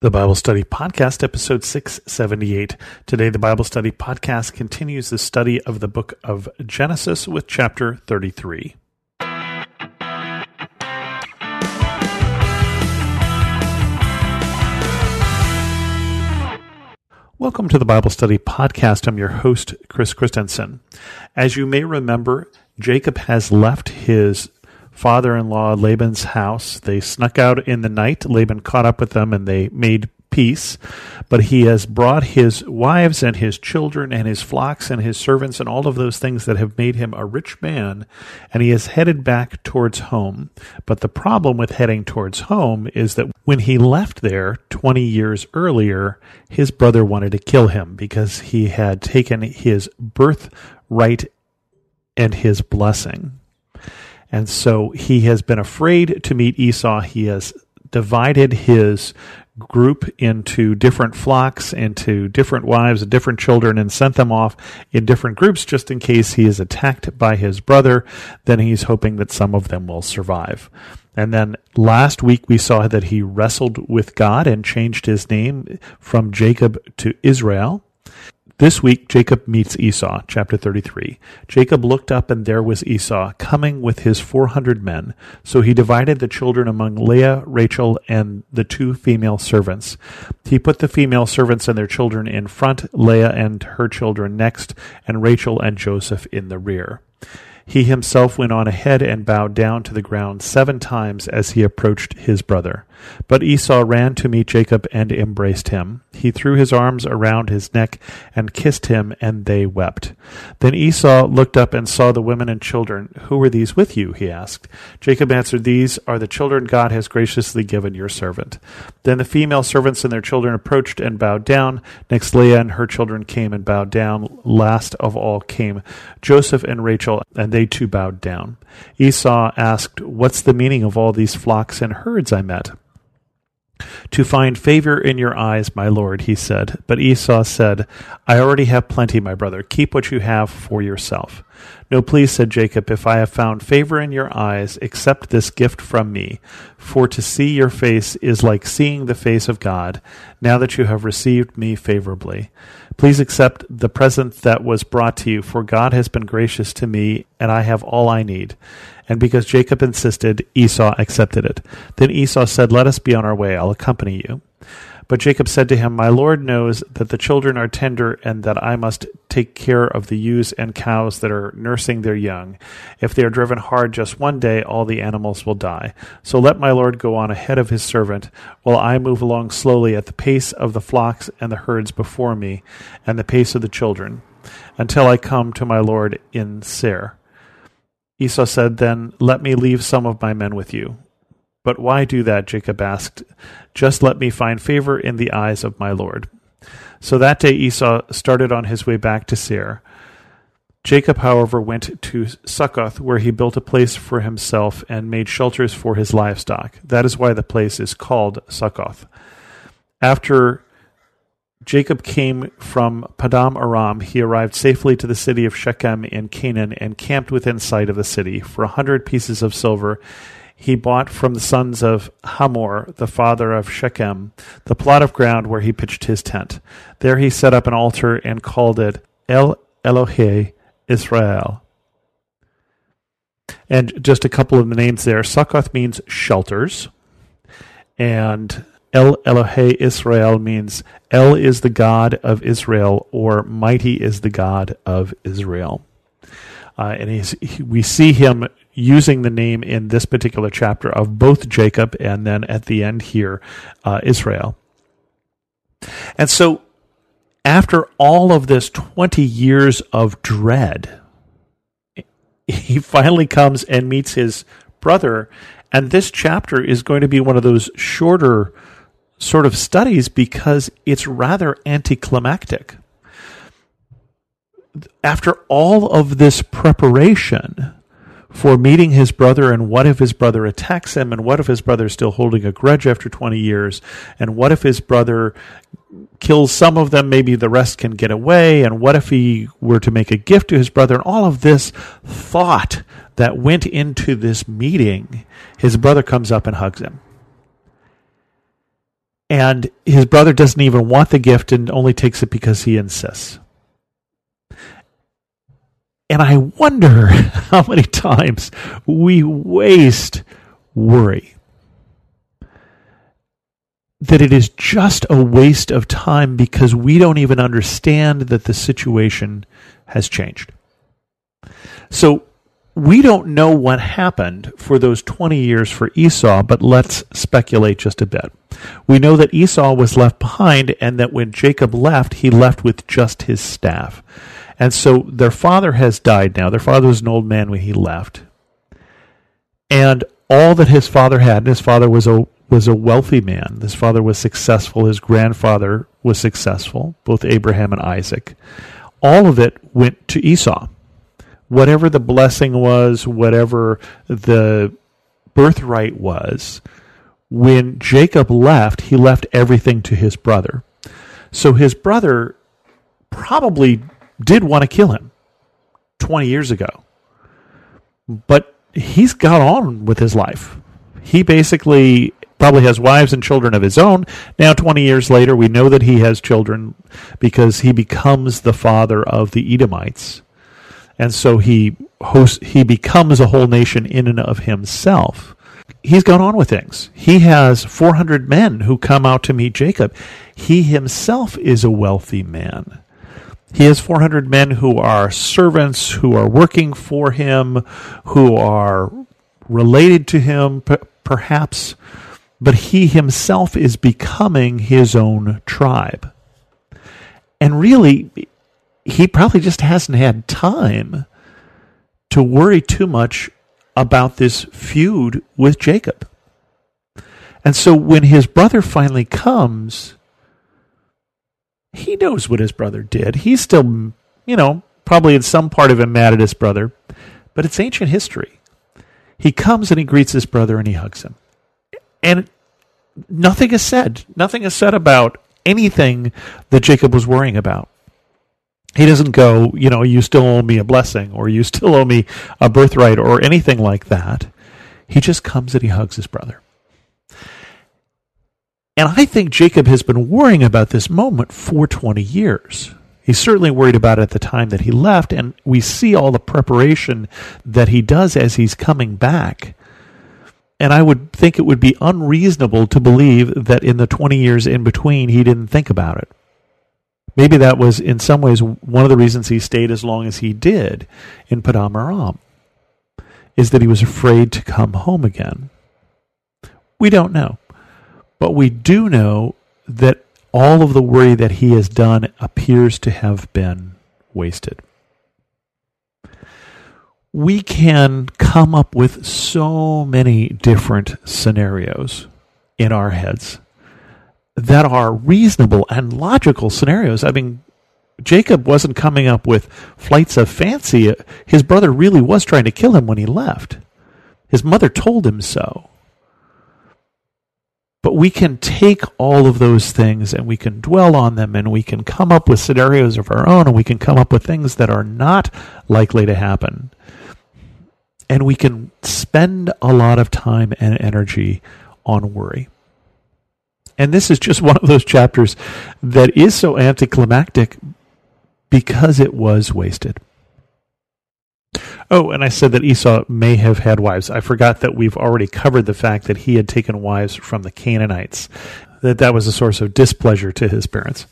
The Bible Study Podcast, episode 678. Today, the Bible Study Podcast continues the study of the book of Genesis with chapter 33. Welcome to the Bible Study Podcast. I'm your host, Chris Christensen. As you may remember, Jacob has left his father in law Laban's house. They snuck out in the night. Laban caught up with them and they made peace. But he has brought his wives and his children and his flocks and his servants and all of those things that have made him a rich man, and he is headed back towards home. But the problem with heading towards home is that when he left there 20 years earlier, his brother wanted to kill him because he had taken his birthright and his blessing. And so he has been afraid to meet Esau. He has divided his group into different flocks, into different wives and different children, and sent them off in different groups just in case he is attacked by his brother. Then he's hoping that some of them will survive. And then last week we saw that he wrestled with God and changed his name from Jacob to Israel. This week, Jacob meets Esau, chapter 33. Jacob looked up, and there was Esau, coming with his 400 men. So he divided the children among Leah, Rachel, and the two female servants. He put the female servants and their children in front, Leah and her children next, and Rachel and Joseph in the rear. He himself went on ahead and bowed down to the ground seven times as he approached his brother. But Esau ran to meet Jacob and embraced him. He threw his arms around his neck and kissed him, and they wept. Then Esau looked up and saw the women and children. Who are these with you? he asked. Jacob answered, These are the children God has graciously given your servant. Then the female servants and their children approached and bowed down. Next Leah and her children came and bowed down. Last of all came Joseph and Rachel, and they too bowed down. Esau asked, What's the meaning of all these flocks and herds I met? To find favor in your eyes, my lord, he said. But Esau said, I already have plenty, my brother. Keep what you have for yourself. No, please, said Jacob, if I have found favor in your eyes, accept this gift from me. For to see your face is like seeing the face of God, now that you have received me favorably. Please accept the present that was brought to you, for God has been gracious to me, and I have all I need. And because Jacob insisted, Esau accepted it. Then Esau said, Let us be on our way, I'll accompany you. But Jacob said to him, My Lord knows that the children are tender, and that I must take care of the ewes and cows that are nursing their young. If they are driven hard just one day, all the animals will die. So let my Lord go on ahead of his servant, while I move along slowly at the pace of the flocks and the herds before me, and the pace of the children, until I come to my Lord in Seir. Esau said, Then let me leave some of my men with you. But why do that? Jacob asked. Just let me find favor in the eyes of my Lord. So that day Esau started on his way back to Seir. Jacob, however, went to Succoth, where he built a place for himself and made shelters for his livestock. That is why the place is called Succoth. After Jacob came from Paddan Aram. He arrived safely to the city of Shechem in Canaan and camped within sight of the city. For a hundred pieces of silver, he bought from the sons of Hamor, the father of Shechem, the plot of ground where he pitched his tent. There he set up an altar and called it El Elohe Israel. And just a couple of the names there. Succoth means shelters, and El Elohe Israel means El is the God of Israel, or Mighty is the God of Israel. Uh, and he, we see him using the name in this particular chapter of both Jacob and then at the end here, uh, Israel. And so, after all of this 20 years of dread, he finally comes and meets his brother. And this chapter is going to be one of those shorter sort of studies because it's rather anticlimactic. After all of this preparation for meeting his brother, and what if his brother attacks him, and what if his brother is still holding a grudge after 20 years, and what if his brother kills some of them, maybe the rest can get away, and what if he were to make a gift to his brother, and all of this thought that went into this meeting, his brother comes up and hugs him And his brother doesn't even want the gift and only takes it because he insists. And I wonder how many times we waste worry. That it is just a waste of time because we don't even understand that the situation has changed. So we don't know what happened for those 20 years for Esau, but let's speculate just a bit. We know that Esau was left behind and that when Jacob left, he left with just his staff. And so their father has died now. Their father was an old man when he left. And all that his father had, and his father was a was a wealthy man. His father was successful. His grandfather was successful, both Abraham and Isaac. All of it went to Esau. Whatever the blessing was, whatever the birthright was, when Jacob left, he left everything to his brother. So his brother probably did want to kill him 20 years ago. But he's got on with his life. He basically probably has wives and children of his own. Now, 20 years later, we know that he has children because he becomes the father of the Edomites. And so he hosts, he becomes a whole nation in and of himself. He's gone on with things. He has 400 men who come out to meet Jacob. He himself is a wealthy man. He has 400 men who are servants, who are working for him, who are related to him, perhaps, but he himself is becoming his own tribe. And really, he probably just hasn't had time to worry too much about this feud with Jacob. And so when his brother finally comes, he knows what his brother did. He's still, you know, probably in some part of him mad at his brother, but it's ancient history. He comes and he greets his brother and he hugs him. And nothing is said. Nothing is said about anything that Jacob was worrying about. He doesn't go, you know, you still owe me a blessing or you still owe me a birthright or anything like that. He just comes and he hugs his brother. And I think Jacob has been worrying about this moment for 20 years. He's certainly worried about it at the time that he left, and we see all the preparation that he does as he's coming back. And I would think it would be unreasonable to believe that in the 20 years in between, he didn't think about it. Maybe that was, in some ways, one of the reasons he stayed as long as he did in Paddan Aram, is that he was afraid to come home again. We don't know. But we do know that all of the worry that he has done appears to have been wasted. We can come up with so many different scenarios in our heads that are reasonable and logical scenarios. I mean, Jacob wasn't coming up with flights of fancy. His brother really was trying to kill him when he left. His mother told him so. But we can take all of those things and we can dwell on them and we can come up with scenarios of our own and we can come up with things that are not likely to happen. And we can spend a lot of time and energy on worry. And this is just one of those chapters that is so anticlimactic because it was wasted. Oh, and I said that Esau may have had wives. I forgot that we've already covered the fact that he had taken wives from the Canaanites, that that was a source of displeasure to his parents.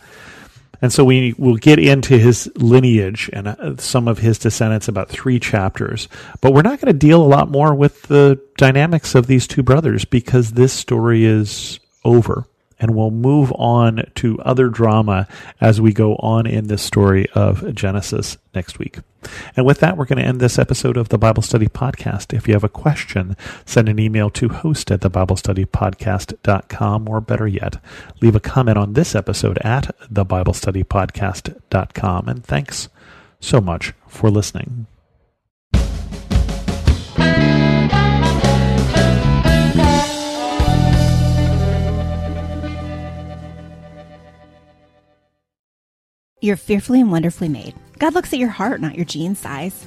And so we will get into his lineage and uh, some of his descendants about three chapters. But we're not going to deal a lot more with the dynamics of these two brothers because this story is over and we'll move on to other drama as we go on in this story of Genesis next week. And with that, we're going to end this episode of the Bible Study Podcast. If you have a question, send an email to host at thebiblestudypodcast.com, or better yet, leave a comment on this episode at thebiblestudypodcast.com. And thanks so much for listening. You're fearfully and wonderfully made. God looks at your heart, not your jean size.